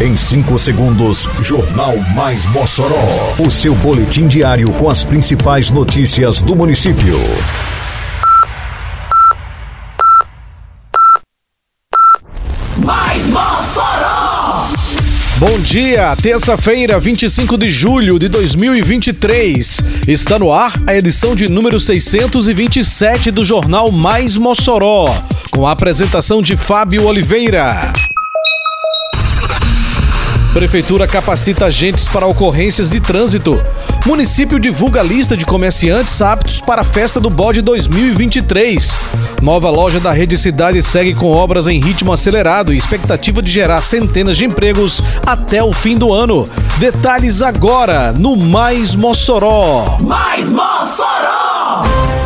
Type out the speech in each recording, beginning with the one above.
Em 5 segundos, Jornal Mais Mossoró. O seu boletim diário com as principais notícias do município. Mais Mossoró! Bom dia, terça-feira, 25 de julho de 2023. Está no ar a edição de número 627 do Jornal Mais Mossoró, com a apresentação de Fábio Oliveira. Prefeitura capacita agentes para ocorrências de trânsito. Município divulga lista de comerciantes aptos para a festa do bode 2023. Nova loja da Rede Cidade segue com obras em ritmo acelerado e expectativa de gerar centenas de empregos até o fim do ano. Detalhes agora no Mais Mossoró. Mais Mossoró!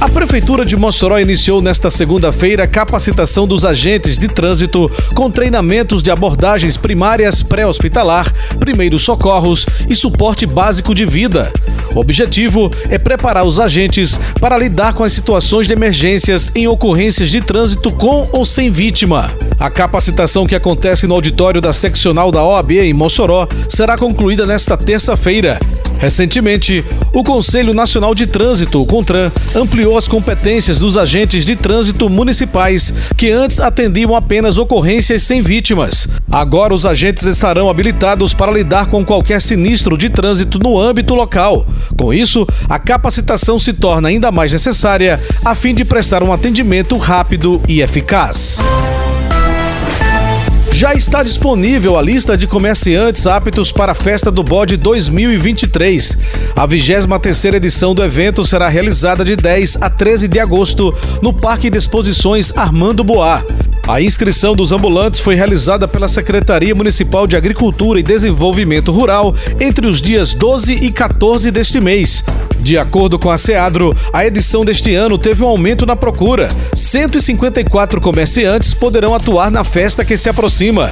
A Prefeitura de Mossoró iniciou nesta segunda-feira a capacitação dos agentes de trânsito com treinamentos de abordagens primárias pré-hospitalar, primeiros socorros e suporte básico de vida. O objetivo é preparar os agentes para lidar com as situações de emergências em ocorrências de trânsito com ou sem vítima. A capacitação que acontece no auditório da seccional da OAB em Mossoró será concluída nesta terça-feira. Recentemente, o Conselho Nacional de Trânsito, o CONTRAN, ampliou as competências dos agentes de trânsito municipais que antes atendiam apenas ocorrências sem vítimas. Agora, os agentes estarão habilitados para lidar com qualquer sinistro de trânsito no âmbito local. Com isso, a capacitação se torna ainda mais necessária a fim de prestar um atendimento rápido e eficaz. Já está disponível a lista de comerciantes aptos para a Festa do Bode 2023. A 23 edição do evento será realizada de 10 a 13 de agosto no Parque de Exposições Armando Boá. A inscrição dos ambulantes foi realizada pela Secretaria Municipal de Agricultura e Desenvolvimento Rural entre os dias 12 e 14 deste mês. De acordo com a Seadro, a edição deste ano teve um aumento na procura. 154 comerciantes poderão atuar na festa que se aproxima.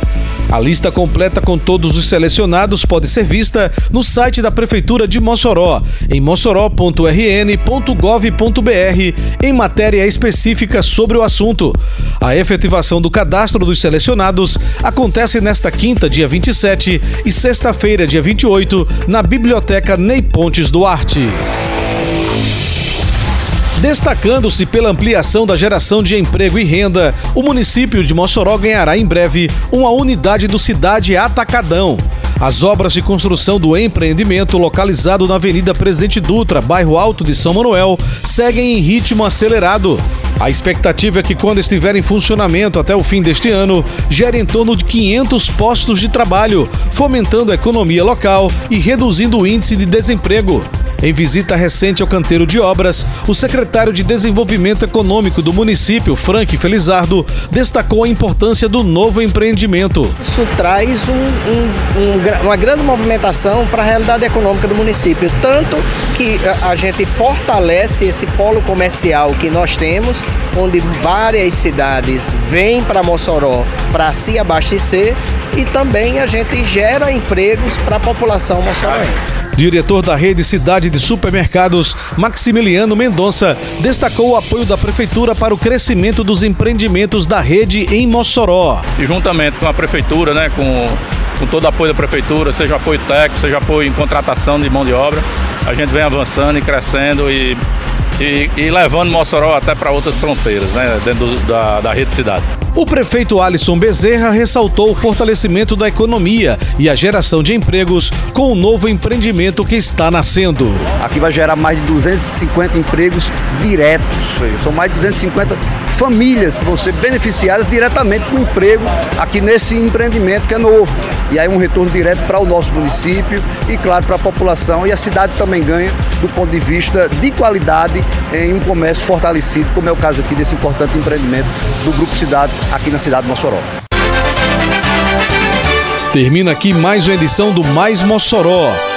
A lista completa com todos os selecionados pode ser vista no site da Prefeitura de Mossoró, em mossoró.rn.gov.br, em matéria específica sobre o assunto. A efetivação do cadastro dos selecionados acontece nesta quinta, dia 27, e sexta-feira, dia 28, na Biblioteca Ney Pontes Duarte. Destacando-se pela ampliação da geração de emprego e renda, o município de Mossoró ganhará em breve uma unidade do Cidade Atacadão. As obras de construção do empreendimento, localizado na Avenida Presidente Dutra, bairro Alto de São Manuel, seguem em ritmo acelerado. A expectativa é que, quando estiver em funcionamento até o fim deste ano, gere em torno de 500 postos de trabalho, fomentando a economia local e reduzindo o índice de desemprego. Em visita recente ao canteiro de obras, o secretário de Desenvolvimento Econômico do município, Frank Felizardo, destacou a importância do novo empreendimento. Isso traz um, um, um, uma grande movimentação para a realidade econômica do município, tanto que a, gente fortalece esse polo comercial que nós temos, onde várias cidades vêm para Mossoró para se abastecer e também a gente gera empregos para a população moçoroense. Diretor da rede Cidade de Supermercados, Maximiliano Mendonça, destacou o apoio da Prefeitura para o crescimento dos empreendimentos da rede em Mossoró. E juntamente com a Prefeitura, né, com, com todo o apoio da Prefeitura, seja apoio técnico, seja apoio em contratação de mão de obra, a gente vem avançando e crescendo e e, e, levando Mossoró até para outras fronteiras, né, dentro do, da, da rede cidade. O prefeito Alisson Bezerra ressaltou o fortalecimento da economia e a geração de empregos com o novo empreendimento que está nascendo. Aqui vai gerar mais de 250 empregos diretos, são mais de 250 famílias que vão ser beneficiadas diretamente com emprego aqui nesse empreendimento que é novo. E aí um retorno direto para o nosso município e, claro, para a população. E a cidade também ganha do ponto de vista de qualidade em um comércio fortalecido, como é o caso aqui desse importante empreendimento do Grupo Cidade aqui na cidade de Mossoró. Termina aqui mais uma edição do Mais Mossoró,